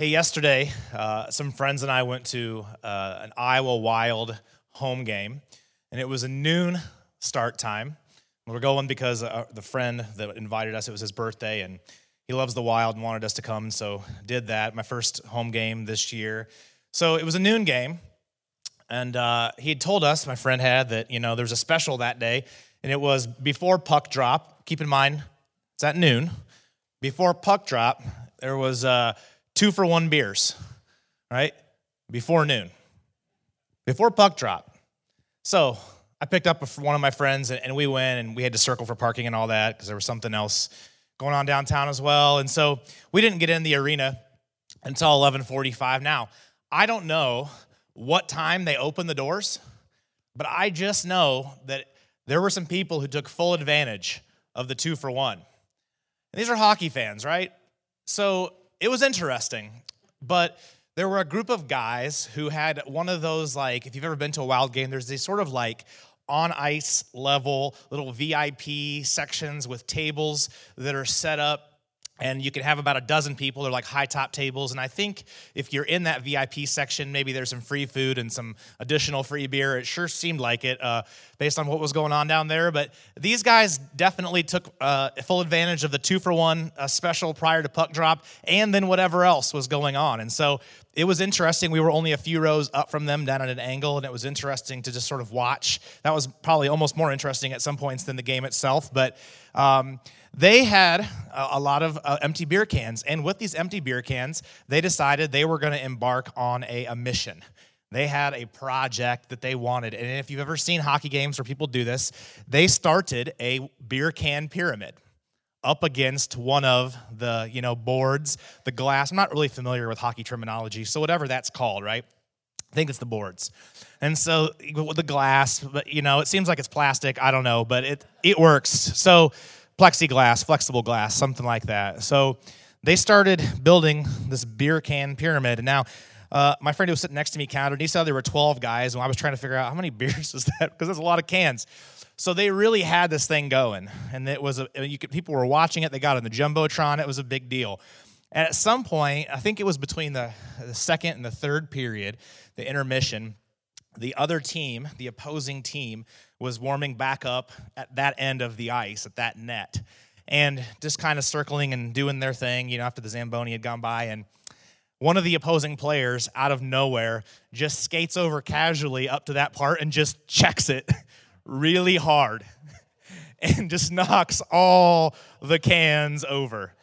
Hey, yesterday, uh, some friends and I went to uh, an Iowa Wild home game, and it was a noon start time. We were going because uh, the friend that invited us, it was his birthday, and he loves the Wild and wanted us to come, so did that. My first home game this year. So it was a noon game, and uh, he had told us, my friend had, that you know there was a special that day, and it was before puck drop. Keep in mind, it's at noon. Before puck drop, there was uh, two for one beers, right? Before noon, before puck drop. So I picked up one of my friends and we went and we had to circle for parking and all that because there was something else going on downtown as well. And so we didn't get in the arena until 11:45. Now, I don't know what time they opened the doors, but I just know that there were some people who took full advantage of the two for one. And these are hockey fans, right? So it was interesting, but there were a group of guys who had one of those, like, if you've ever been to a wild game, there's these sort of like on ice level little VIP sections with tables that are set up and you can have about a dozen people. They're like high top tables. And I think if you're in that VIP section, maybe there's some free food and some additional free beer. It sure seemed like it uh, based on what was going on down there. But these guys definitely took uh, full advantage of the two for one uh, special prior to puck drop and then whatever else was going on. And so it was interesting. We were only a few rows up from them down at an angle, and it was interesting to just sort of watch. That was probably almost more interesting at some points than the game itself. But um, they had a, lot of uh, empty beer cans, and with these empty beer cans, they decided they were going to embark on a, a mission. They had a project that they wanted. And if you've ever seen hockey games where people do this, they started a beer can pyramid up against one of the, you know, boards, the glass. I'm not really familiar with hockey terminology, so whatever that's called, right? I think it's the boards. And so the glass, but you know, it seems like it's plastic, I don't know, but it it works. So plexiglass, flexible glass, something like that. So they started building this beer can pyramid. And now, uh, my friend who was sitting next to me counted, and he said there were 12 guys, and I was trying to figure out how many beers is that because there's a lot of cans. So they really had this thing going, and it was a, could, people were watching it. They got on the jumbotron. It was a big deal. And at some point, I think it was between the, the second and the third period, the intermission, the other team, the opposing team, was warming back up at that end of the ice, at that net, and just kind of circling and doing their thing, you know, after the Zamboni had gone by. And one of the opposing players, out of nowhere, just skates over casually up to that part and just checks it really hard and just knocks all the cans over.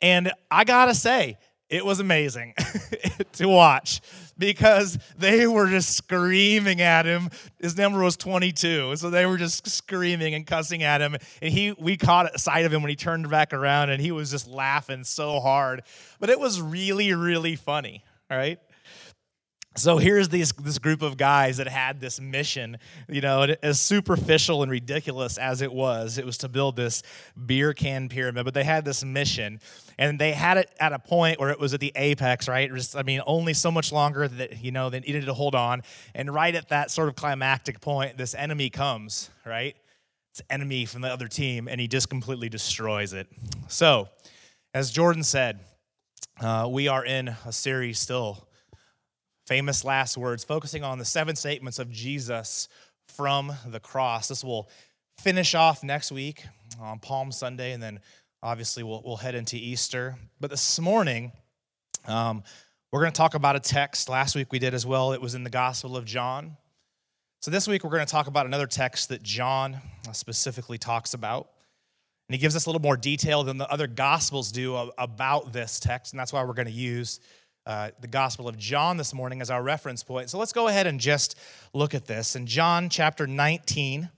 And I gotta say, it was amazing to watch because they were just screaming at him. His number was 22, so they were just screaming and cussing at him. And he, we caught sight of him when he turned back around, and he was just laughing so hard. But it was really, really funny. All right so here's these, this group of guys that had this mission, you know, as superficial and ridiculous as it was, it was to build this beer can pyramid, but they had this mission and they had it at a point where it was at the apex, right? I mean, only so much longer that, you know, they needed to hold on. And right at that sort of climactic point, this enemy comes, right? It's enemy from the other team, and he just completely destroys it. So, as Jordan said, uh, we are in a series still famous last words, focusing on the seven statements of Jesus from the cross. This will finish off next week on Palm Sunday, and then obviously we'll, we'll head into Easter. But this morning, um, we're going to talk about a text. Last week we did as well, it was in the Gospel of John. So this week we're going to talk about another text that John specifically talks about. And he gives us a little more detail than the other Gospels do about this text, and that's why we're going to use uh, the Gospel of John this morning as our reference point. So let's go ahead and just look at this. In John chapter 19,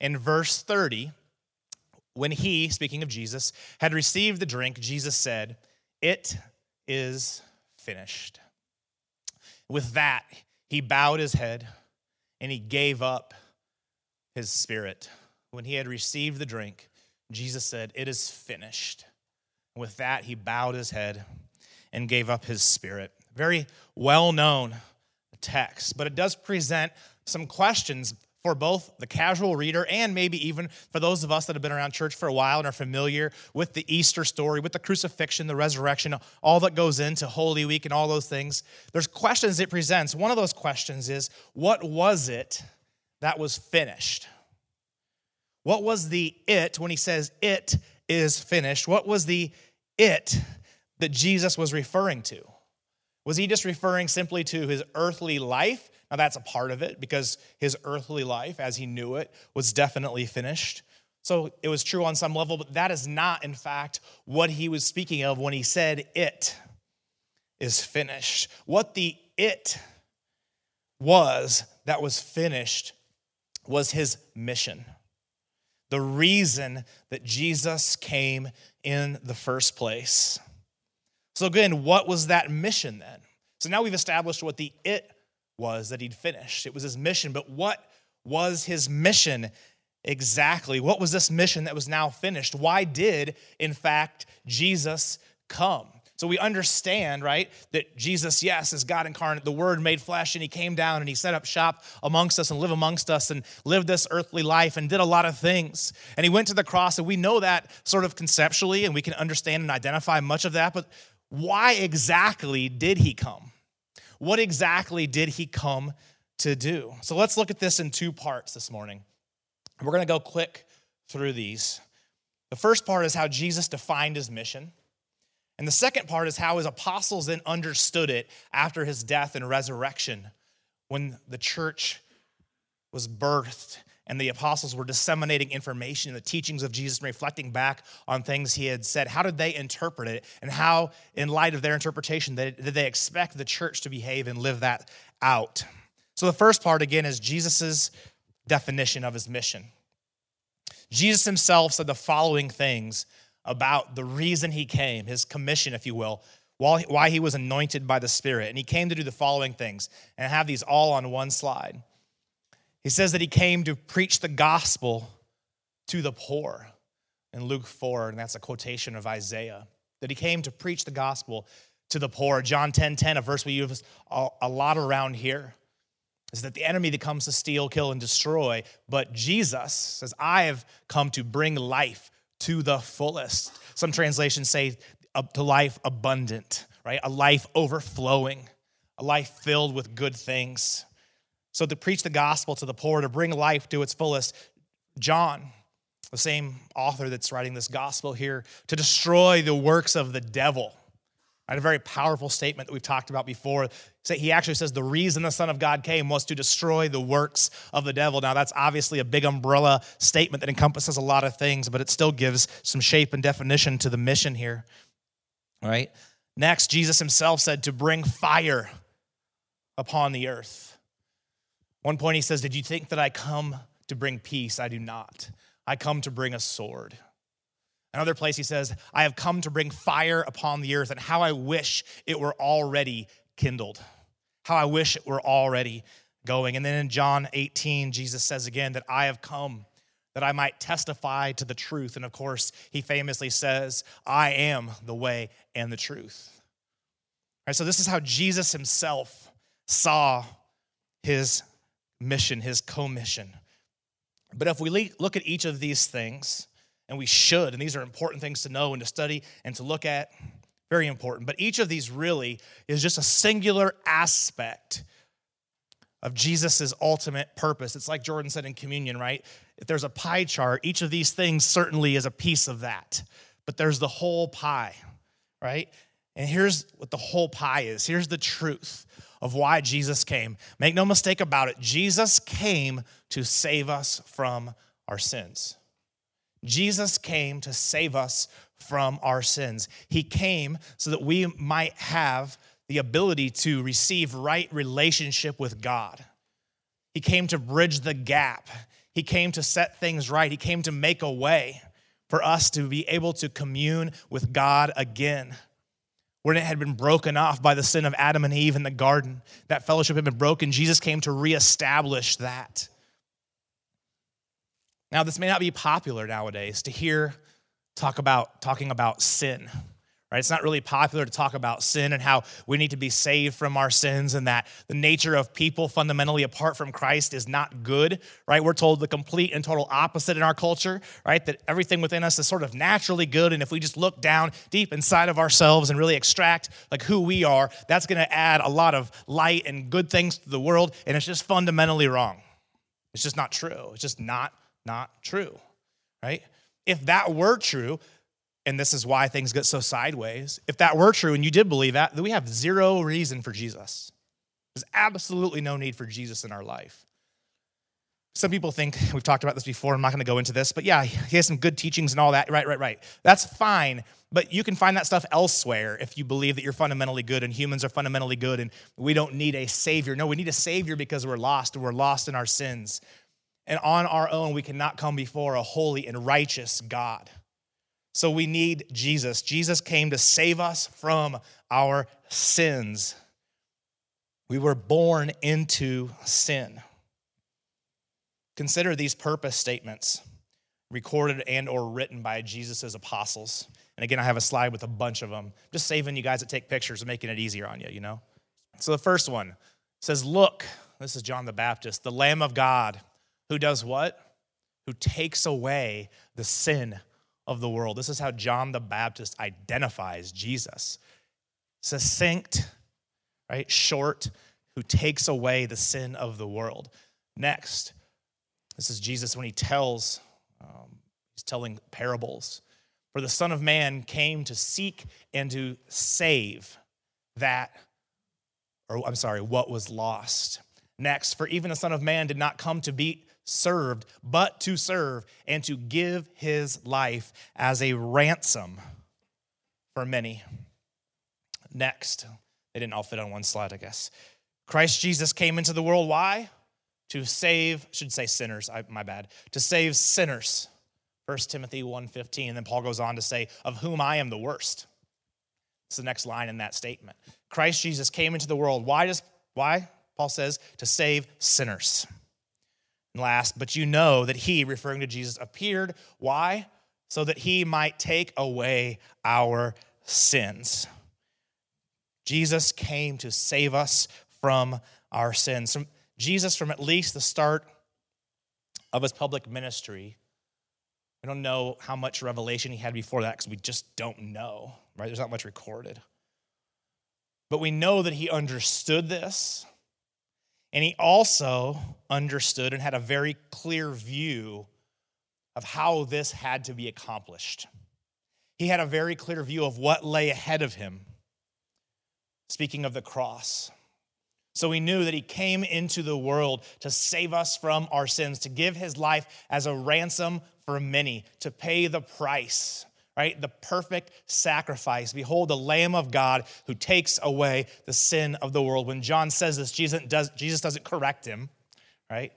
in verse 30, when he, speaking of Jesus, had received the drink, Jesus said, It is finished. With that, he bowed his head and he gave up his spirit. When he had received the drink, Jesus said, It is finished. With that, he bowed his head and gave up his spirit. Very well known text, but it does present some questions for both the casual reader and maybe even for those of us that have been around church for a while and are familiar with the Easter story, with the crucifixion, the resurrection, all that goes into Holy Week and all those things. There's questions it presents. One of those questions is what was it that was finished? What was the it when he says it is finished? What was the it that Jesus was referring to? Was he just referring simply to his earthly life? Now, that's a part of it because his earthly life, as he knew it, was definitely finished. So it was true on some level, but that is not, in fact, what he was speaking of when he said, It is finished. What the it was that was finished was his mission. The reason that Jesus came in the first place. So, again, what was that mission then? So now we've established what the it was that he'd finished. It was his mission, but what was his mission exactly? What was this mission that was now finished? Why did, in fact, Jesus come? So we understand, right, that Jesus, yes, is God incarnate, the Word made flesh, and He came down and He set up shop amongst us and lived amongst us and lived this earthly life and did a lot of things. And He went to the cross, and we know that sort of conceptually, and we can understand and identify much of that. But why exactly did He come? What exactly did He come to do? So let's look at this in two parts this morning. We're going to go quick through these. The first part is how Jesus defined His mission. And the second part is how his apostles then understood it after his death and resurrection when the church was birthed and the apostles were disseminating information and the teachings of Jesus, and reflecting back on things he had said. How did they interpret it? And how, in light of their interpretation, did they expect the church to behave and live that out? So, the first part, again, is Jesus' definition of his mission. Jesus himself said the following things about the reason he came, his commission, if you will, why he was anointed by the Spirit. And he came to do the following things, and have these all on one slide. He says that he came to preach the gospel to the poor in Luke 4, and that's a quotation of Isaiah. That he came to preach the gospel to the poor. John 10 10, a verse we use a lot around here, is that the enemy that comes to steal, kill, and destroy, but Jesus says, I have come to bring life to the fullest. Some translations say up to life abundant, right? A life overflowing, a life filled with good things. So to preach the gospel to the poor, to bring life to its fullest, John, the same author that's writing this gospel here, to destroy the works of the devil. Right, a very powerful statement that we've talked about before. He actually says the reason the Son of God came was to destroy the works of the devil. Now, that's obviously a big umbrella statement that encompasses a lot of things, but it still gives some shape and definition to the mission here. All right. Next, Jesus himself said to bring fire upon the earth. One point he says, Did you think that I come to bring peace? I do not. I come to bring a sword. Another place he says, I have come to bring fire upon the earth, and how I wish it were already kindled. How I wish it were already going. And then in John 18, Jesus says again that I have come that I might testify to the truth. And of course, he famously says, I am the way and the truth. All right, so this is how Jesus himself saw his mission, his commission. But if we look at each of these things, and we should. And these are important things to know and to study and to look at. Very important. But each of these really is just a singular aspect of Jesus' ultimate purpose. It's like Jordan said in communion, right? If there's a pie chart, each of these things certainly is a piece of that. But there's the whole pie, right? And here's what the whole pie is. Here's the truth of why Jesus came. Make no mistake about it. Jesus came to save us from our sins. Jesus came to save us from our sins. He came so that we might have the ability to receive right relationship with God. He came to bridge the gap. He came to set things right. He came to make a way for us to be able to commune with God again. When it had been broken off by the sin of Adam and Eve in the garden, that fellowship had been broken. Jesus came to reestablish that. Now, this may not be popular nowadays to hear talk about talking about sin, right? It's not really popular to talk about sin and how we need to be saved from our sins and that the nature of people fundamentally apart from Christ is not good, right? We're told the complete and total opposite in our culture, right? That everything within us is sort of naturally good. And if we just look down deep inside of ourselves and really extract like who we are, that's going to add a lot of light and good things to the world. And it's just fundamentally wrong. It's just not true. It's just not, not true, right? If that were true, and this is why things get so sideways. If that were true and you did believe that, then we have zero reason for Jesus. There's absolutely no need for Jesus in our life. Some people think, we've talked about this before, I'm not gonna go into this, but yeah, he has some good teachings and all that. Right, right, right. That's fine, but you can find that stuff elsewhere if you believe that you're fundamentally good and humans are fundamentally good and we don't need a savior. No, we need a savior because we're lost and we're lost in our sins. And on our own, we cannot come before a holy and righteous God. So we need Jesus. Jesus came to save us from our sins. We were born into sin. Consider these purpose statements recorded and or written by Jesus' apostles. And again, I have a slide with a bunch of them. Just saving you guys that take pictures and making it easier on you, you know? So the first one says, Look, this is John the Baptist, the Lamb of God, who does what? Who takes away the sin of the world. This is how John the Baptist identifies Jesus. Succinct, right? Short, who takes away the sin of the world. Next, this is Jesus when he tells, um, he's telling parables. For the Son of Man came to seek and to save that, or I'm sorry, what was lost. Next, for even the Son of Man did not come to be served, but to serve and to give his life as a ransom for many. Next, they didn't all fit on one slide, I guess. Christ Jesus came into the world. Why? To save, should say sinners, I, my bad, to save sinners. 1 Timothy 1.15. And then Paul goes on to say, of whom I am the worst. It's the next line in that statement. Christ Jesus came into the world. Why does why? Paul says, to save sinners. And last, but you know that he, referring to Jesus, appeared. Why? So that he might take away our sins. Jesus came to save us from our sins. From Jesus, from at least the start of his public ministry, we don't know how much revelation he had before that because we just don't know, right? There's not much recorded. But we know that he understood this and he also understood and had a very clear view of how this had to be accomplished. He had a very clear view of what lay ahead of him, speaking of the cross. So he knew that he came into the world to save us from our sins, to give his life as a ransom for many, to pay the price right? The perfect sacrifice. Behold, the Lamb of God who takes away the sin of the world. When John says this, Jesus, does, Jesus doesn't correct him, right?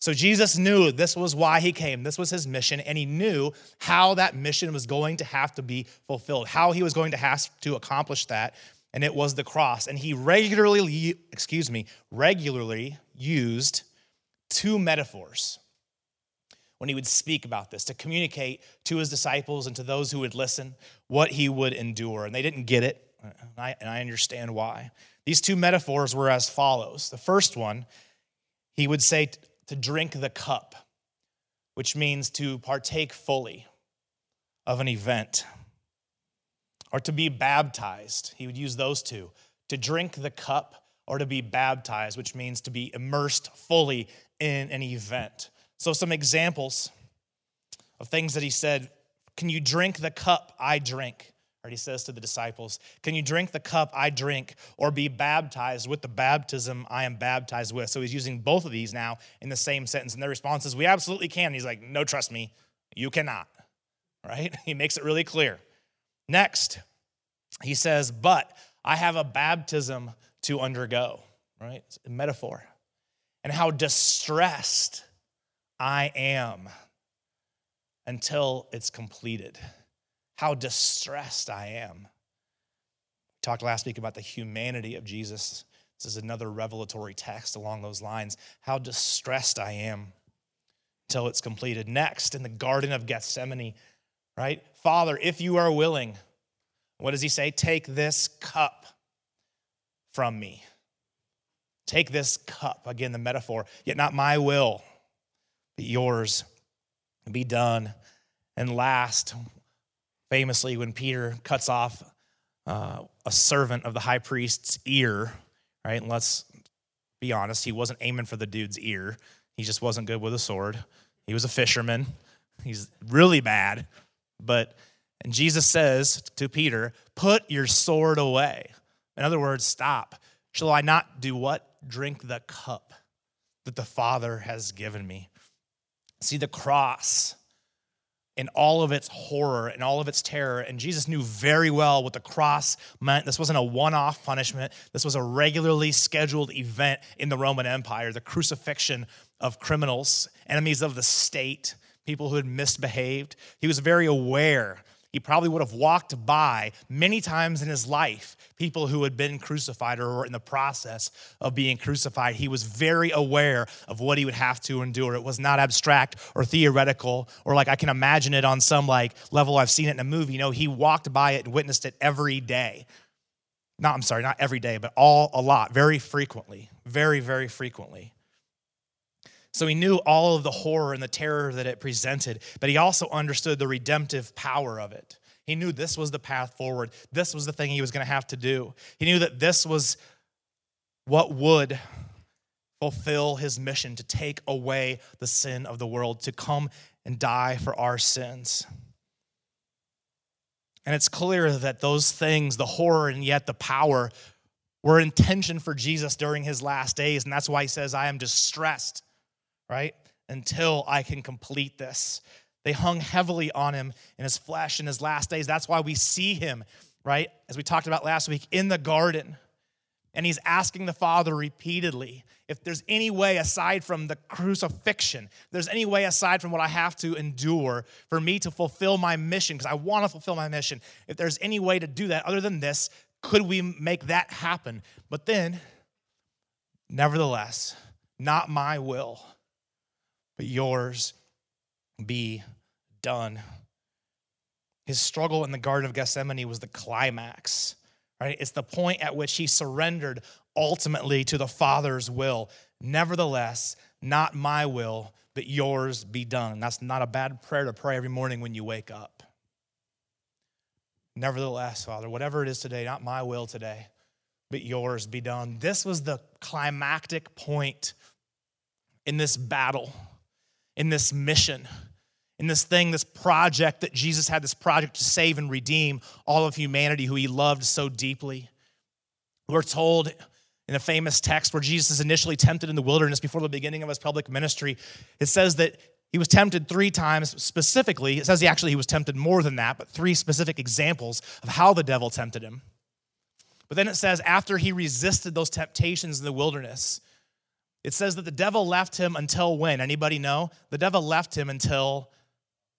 So Jesus knew this was why he came. This was his mission, and he knew how that mission was going to have to be fulfilled, how he was going to have to accomplish that, and it was the cross. And he regularly, excuse me, regularly used two metaphors when he would speak about this, to communicate to his disciples and to those who would listen what he would endure. And they didn't get it, and I, and I understand why. These two metaphors were as follows. The first one, he would say to drink the cup, which means to partake fully of an event, or to be baptized. He would use those two to drink the cup or to be baptized, which means to be immersed fully in an event. So, some examples of things that he said Can you drink the cup I drink? Or he says to the disciples, Can you drink the cup I drink or be baptized with the baptism I am baptized with? So he's using both of these now in the same sentence. And their response is, We absolutely can. he's like, No, trust me, you cannot. Right? He makes it really clear. Next, he says, But I have a baptism to undergo. Right? Metaphor. And how distressed I am until it's completed. How distressed I am. We talked last week about the humanity of Jesus. This is another revelatory text along those lines. How distressed I am until it's completed. Next, in the Garden of Gethsemane, right? Father, if you are willing, What does he say? Take this cup from me. Take this cup. Again, the metaphor. Yet not my will, yours be done. And last, famously, when Peter cuts off uh, a servant of the high priest's ear, right? And let's be honest, he wasn't aiming for the dude's ear. He just wasn't good with a sword. He was a fisherman. He's really bad. But, and Jesus says to Peter, Put your sword away. In other words, stop. Shall I not do what? Drink the cup that the Father has given me. See, the cross in all of its horror and all of its terror. And Jesus knew very well what the cross meant. This wasn't a one off punishment, this was a regularly scheduled event in the Roman Empire, the crucifixion of criminals, enemies of the state, people who had misbehaved. He was very aware he probably would have walked by many times in his life people who had been crucified or were in the process of being crucified. He was very aware of what he would have to endure. It was not abstract or theoretical or like I can imagine it on some like level I've seen it in a movie. No, he walked by it and witnessed it every day. Not, I'm sorry, not every day, but all a lot, very frequently, very, very frequently. So he knew all of the horror and the terror that it presented, but he also understood the redemptive power of it. He knew this was the path forward. This was the thing he was going to have to do. He knew that this was what would fulfill his mission to take away the sin of the world, to come and die for our sins. And it's clear that those things, the horror and yet the power, were intention for Jesus during his last days. And that's why he says, I am distressed right? Until I can complete this. They hung heavily on him in his flesh in his last days. That's why we see him, right? As we talked about last week, in the garden. And he's asking the Father repeatedly if there's any way aside from the crucifixion, if there's any way aside from what I have to endure for me to fulfill my mission, because I want to fulfill my mission, if there's any way to do that other than this, could we make that happen? But then, nevertheless, not my will, but yours be done. His struggle in the Garden of Gethsemane was the climax, right? It's the point at which he surrendered ultimately to the Father's will. Nevertheless, not my will, but yours be done. That's not a bad prayer to pray every morning when you wake up. Nevertheless, Father, whatever it is today, not my will today, but yours be done. This was the climactic point in this battle in this mission, in this thing, this project that Jesus had this project to save and redeem all of humanity who he loved so deeply. We're told in a famous text where Jesus is initially tempted in the wilderness before the beginning of his public ministry, it says that he was tempted three times specifically. It says he actually he was tempted more than that, but three specific examples of how the devil tempted him. But then it says after he resisted those temptations in the wilderness, it says that the devil left him until when? Anybody know? The devil left him until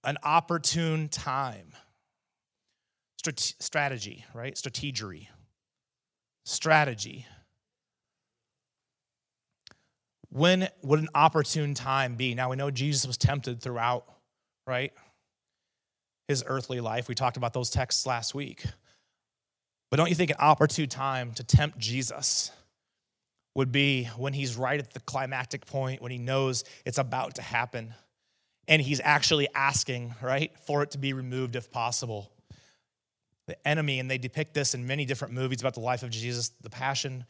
an opportune time. Strat- strategy, right? Strategery. Strategy. When would an opportune time be? Now we know Jesus was tempted throughout, right? His earthly life. We talked about those texts last week. But don't you think an opportune time to tempt Jesus would be when he's right at the climactic point, when he knows it's about to happen, and he's actually asking, right, for it to be removed if possible. The enemy, and they depict this in many different movies about the life of Jesus, The Passion,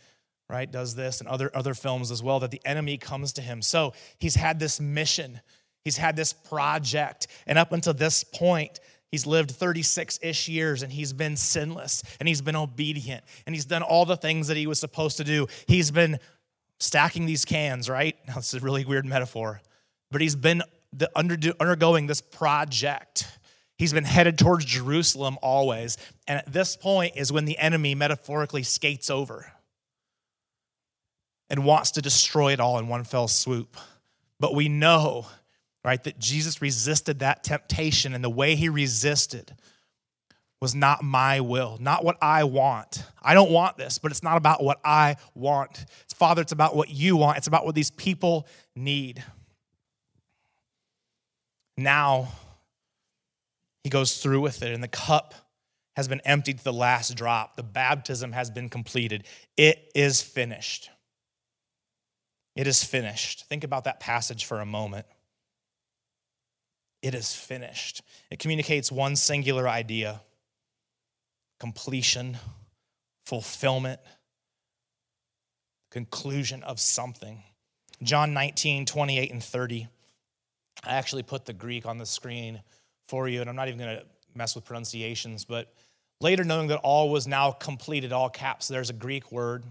right, does this, and other, other films as well, that the enemy comes to him. So he's had this mission, he's had this project, and up until this point, He's lived 36 ish years and he's been sinless and he's been obedient and he's done all the things that he was supposed to do. He's been stacking these cans, right? Now, this is a really weird metaphor, but he's been undergoing this project. He's been headed towards Jerusalem always. And at this point is when the enemy metaphorically skates over and wants to destroy it all in one fell swoop. But we know right? That Jesus resisted that temptation, and the way he resisted was not my will, not what I want. I don't want this, but it's not about what I want. It's, Father, it's about what you want, it's about what these people need. Now, he goes through with it, and the cup has been emptied to the last drop. The baptism has been completed. It is finished. It is finished. Think about that passage for a moment. It is finished. It communicates one singular idea completion, fulfillment, conclusion of something. John 19, 28 and 30. I actually put the Greek on the screen for you, and I'm not even going to mess with pronunciations, but later knowing that all was now completed, all caps, there's a Greek word.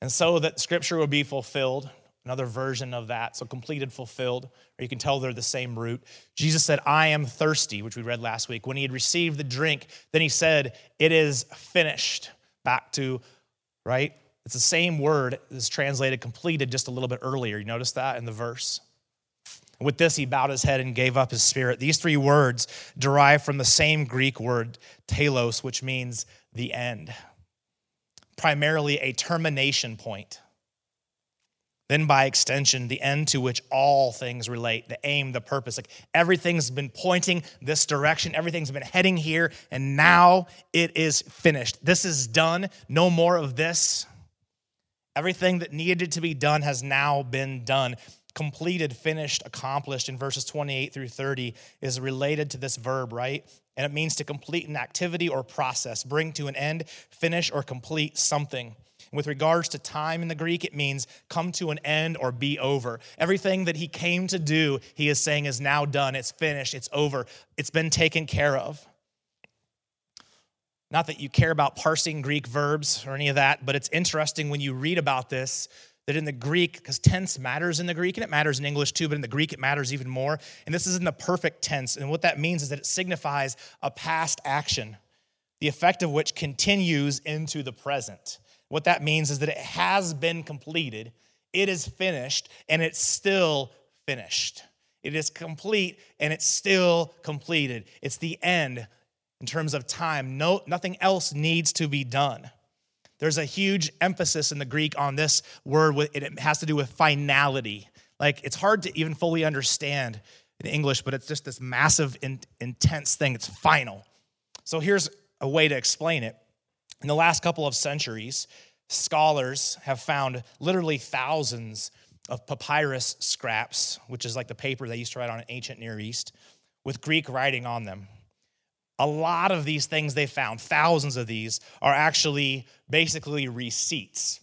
And so that scripture would be fulfilled, another version of that, so completed, fulfilled, or you can tell they're the same root. Jesus said, I am thirsty, which we read last week. When he had received the drink, then he said, It is finished. Back to, right? It's the same word that's translated completed just a little bit earlier. You notice that in the verse? With this, he bowed his head and gave up his spirit. These three words derive from the same Greek word, telos, which means the end, primarily a termination point. Then, by extension, the end to which all things relate, the aim, the purpose. Like everything's been pointing this direction, everything's been heading here, and now it is finished. This is done. No more of this. Everything that needed to be done has now been done. Completed, finished, accomplished in verses 28 through 30 is related to this verb, right? And it means to complete an activity or process, bring to an end, finish, or complete something. With regards to time in the Greek, it means come to an end or be over. Everything that he came to do, he is saying is now done. It's finished. It's over. It's been taken care of. Not that you care about parsing Greek verbs or any of that, but it's interesting when you read about this that in the Greek, because tense matters in the Greek and it matters in English too, but in the Greek it matters even more. And this is in the perfect tense. And what that means is that it signifies a past action, the effect of which continues into the present. What that means is that it has been completed, it is finished, and it's still finished. It is complete and it's still completed. It's the end in terms of time. No, nothing else needs to be done. There's a huge emphasis in the Greek on this word, it has to do with finality. Like it's hard to even fully understand in English, but it's just this massive, intense thing. It's final. So here's a way to explain it. In the last couple of centuries, scholars have found literally thousands of papyrus scraps, which is like the paper they used to write on in ancient Near East, with Greek writing on them a lot of these things they found, thousands of these, are actually basically receipts.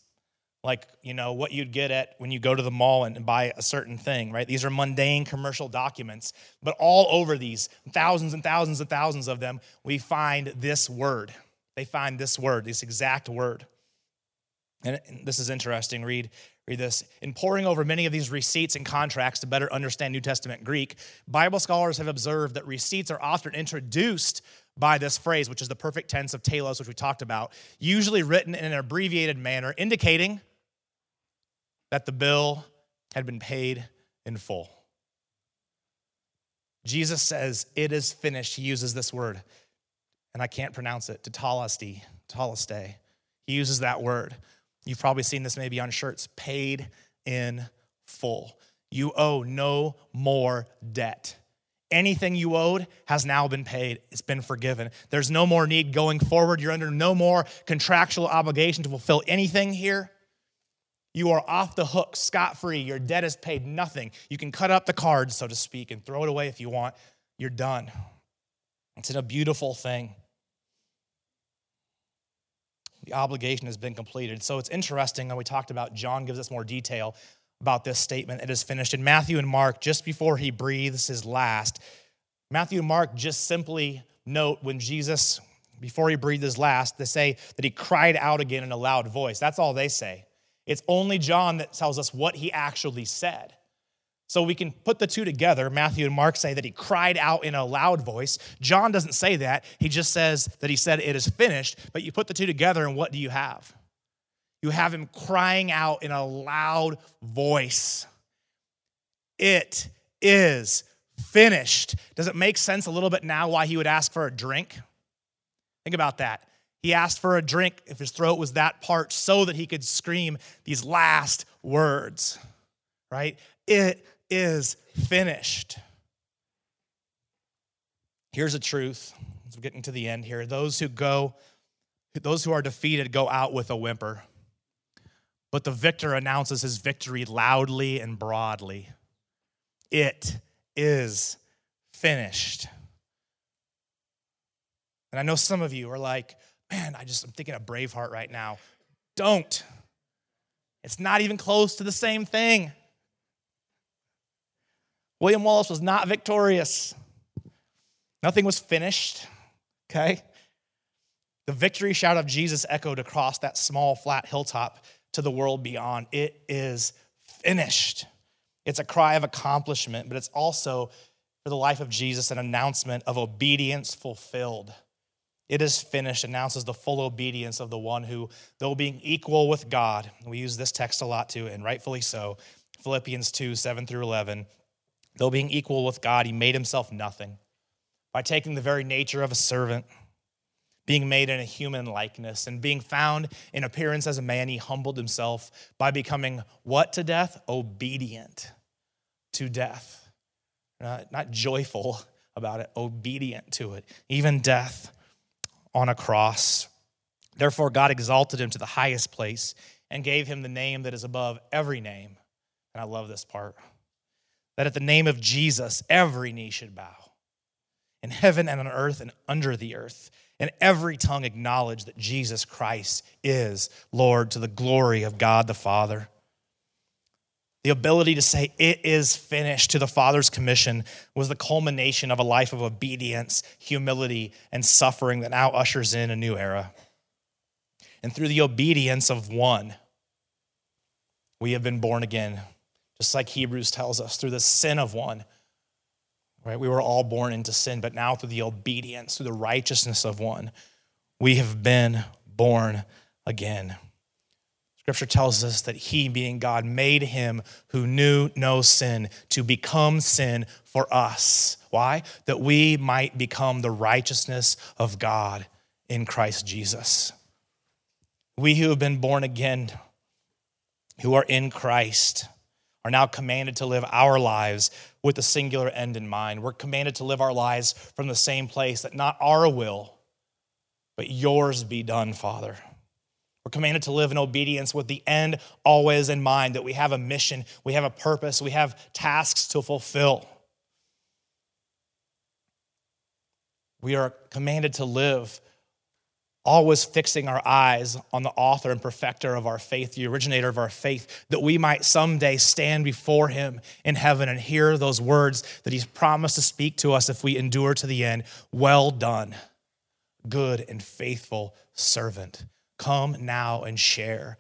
Like, you know, what you'd get at when you go to the mall and buy a certain thing, right? These are mundane commercial documents. But all over these, thousands and thousands and thousands of them, we find this word. They find this word, this exact word. And this is interesting. Read, read this. In poring over many of these receipts and contracts to better understand New Testament Greek, Bible scholars have observed that receipts are often introduced by this phrase, which is the perfect tense of telos, which we talked about, usually written in an abbreviated manner, indicating that the bill had been paid in full. Jesus says, It is finished. He uses this word, and I can't pronounce it, tetelestai, tetelestai. He uses that word. You've probably seen this maybe on shirts paid in full. You owe no more debt. Anything you owed has now been paid. It's been forgiven. There's no more need going forward. You're under no more contractual obligation to fulfill anything here. You are off the hook, scot free. Your debt is paid, nothing. You can cut up the cards, so to speak, and throw it away if you want. You're done. It's a beautiful thing the obligation has been completed. So it's interesting when we talked about John gives us more detail about this statement. It is finished. In Matthew and Mark, just before he breathes his last, Matthew and Mark just simply note when Jesus, before he breathed his last, they say that he cried out again in a loud voice. That's all they say. It's only John that tells us what he actually said. So we can put the two together. Matthew and Mark say that he cried out in a loud voice. John doesn't say that. He just says that he said it is finished. But you put the two together, and what do you have? You have him crying out in a loud voice. It is finished. Does it make sense a little bit now why he would ask for a drink? Think about that. He asked for a drink if his throat was that parched so that he could scream these last words, right? It is finished. Here's a truth as we're getting to the end here, those who go, those who are defeated go out with a whimper. But the victor announces his victory loudly and broadly. It is finished. And I know some of you are like, man, I just, I'm thinking of Braveheart right now. Don't. It's not even close to the same thing. William Wallace was not victorious. Nothing was finished, okay? The victory shout of Jesus echoed across that small, flat hilltop to the world beyond. It is finished. It's a cry of accomplishment, but it's also for the life of Jesus an announcement of obedience fulfilled. It is finished announces the full obedience of the one who, though being equal with God, we use this text a lot too, and rightfully so, Philippians 2 7 through 11, though being equal with God, he made himself nothing by taking the very nature of a servant, being made in a human likeness, and being found in appearance as a man, he humbled himself by becoming what to death? Obedient to death. Not, not joyful about it, obedient to it, even death on a cross. Therefore, God exalted him to the highest place and gave him the name that is above every name. And I love this part that at the name of Jesus, every knee should bow in heaven and on earth and under the earth, and every tongue acknowledge that Jesus Christ is Lord to the glory of God the Father. The ability to say, It is finished to the Father's commission was the culmination of a life of obedience, humility, and suffering that now ushers in a new era. And through the obedience of one, we have been born again, just like Hebrews tells us, through the sin of one. Right? We were all born into sin, but now through the obedience, through the righteousness of one, we have been born again. Scripture tells us that he, being God, made him who knew no sin to become sin for us. Why? That we might become the righteousness of God in Christ Jesus. We who have been born again, who are in Christ, are now commanded to live our lives with a singular end in mind. We're commanded to live our lives from the same place that not our will, but yours be done, Father. We're commanded to live in obedience with the end always in mind that we have a mission, we have a purpose, we have tasks to fulfill. We are commanded to live always fixing our eyes on the author and perfecter of our faith, the originator of our faith, that we might someday stand before him in heaven and hear those words that he's promised to speak to us if we endure to the end. Well done, good and faithful servant. Come now and share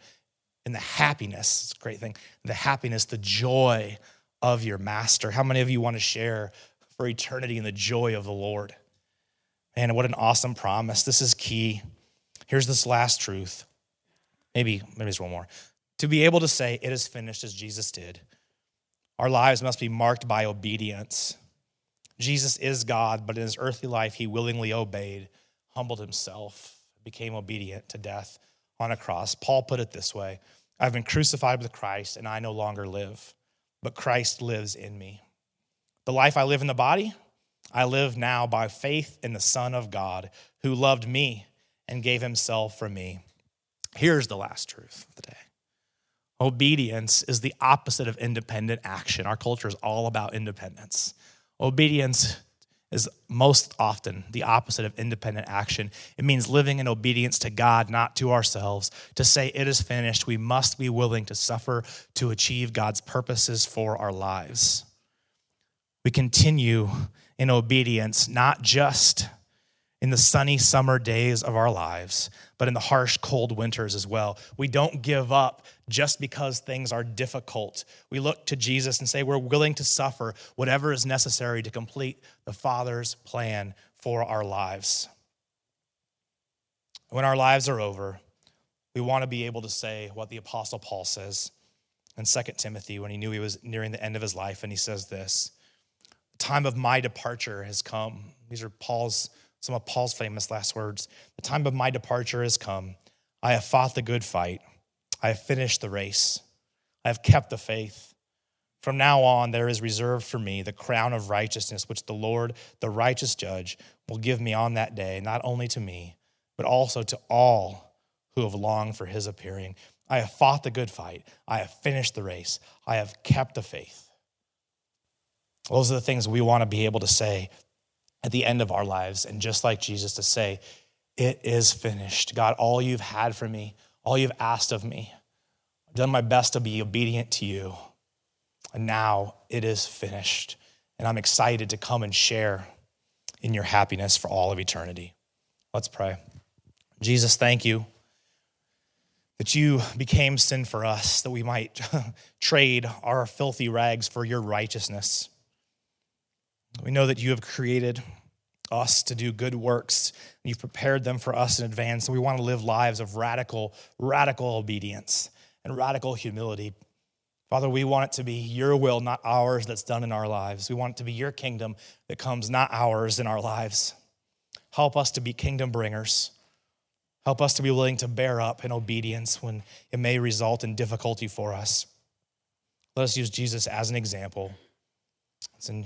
in the happiness, it's a great thing, the happiness, the joy of your master. How many of you want to share for eternity in the joy of the Lord? And what an awesome promise. This is key. Here's this last truth. Maybe, maybe there's one more. To be able to say, it is finished as Jesus did, our lives must be marked by obedience. Jesus is God, but in his earthly life, he willingly obeyed, humbled himself became obedient to death on a cross. Paul put it this way I've been crucified with Christ, and I no longer live, but Christ lives in me. The life I live in the body, I live now by faith in the Son of God who loved me and gave himself for me. Here's the last truth of the day. Obedience is the opposite of independent action. Our culture is all about independence. Obedience is most often the opposite of independent action. It means living in obedience to God, not to ourselves. To say it is finished, we must be willing to suffer to achieve God's purposes for our lives. We continue in obedience, not just in the sunny summer days of our lives, but in the harsh, cold winters as well. We don't give up just because things are difficult. We look to Jesus and say we're willing to suffer whatever is necessary to complete the Father's plan for our lives. When our lives are over, we want to be able to say what the Apostle Paul says in 2 Timothy when he knew he was nearing the end of his life, and he says this The time of my departure has come. These are Paul's some of Paul's famous last words The time of my departure has come. I have fought the good fight. I have finished the race. I have kept the faith. From now on, there is reserved for me the crown of righteousness, which the Lord, the righteous judge, will give me on that day, not only to me, but also to all who have longed for his appearing. I have fought the good fight. I have finished the race. I have kept the faith. Those are the things we want to be able to say at the end of our lives. And just like Jesus, to say, It is finished. God, all you've had for me, all you've asked of me, I've done my best to be obedient to you. And now it is finished. And I'm excited to come and share in your happiness for all of eternity. Let's pray. Jesus, thank you that you became sin for us, that we might trade our filthy rags for your righteousness. We know that you have created us to do good works. You've prepared them for us in advance. And we want to live lives of radical, radical obedience and radical humility. Father, we want it to be your will, not ours, that's done in our lives. We want it to be your kingdom that comes, not ours, in our lives. Help us to be kingdom bringers. Help us to be willing to bear up in obedience when it may result in difficulty for us. Let us use Jesus as an example. It's in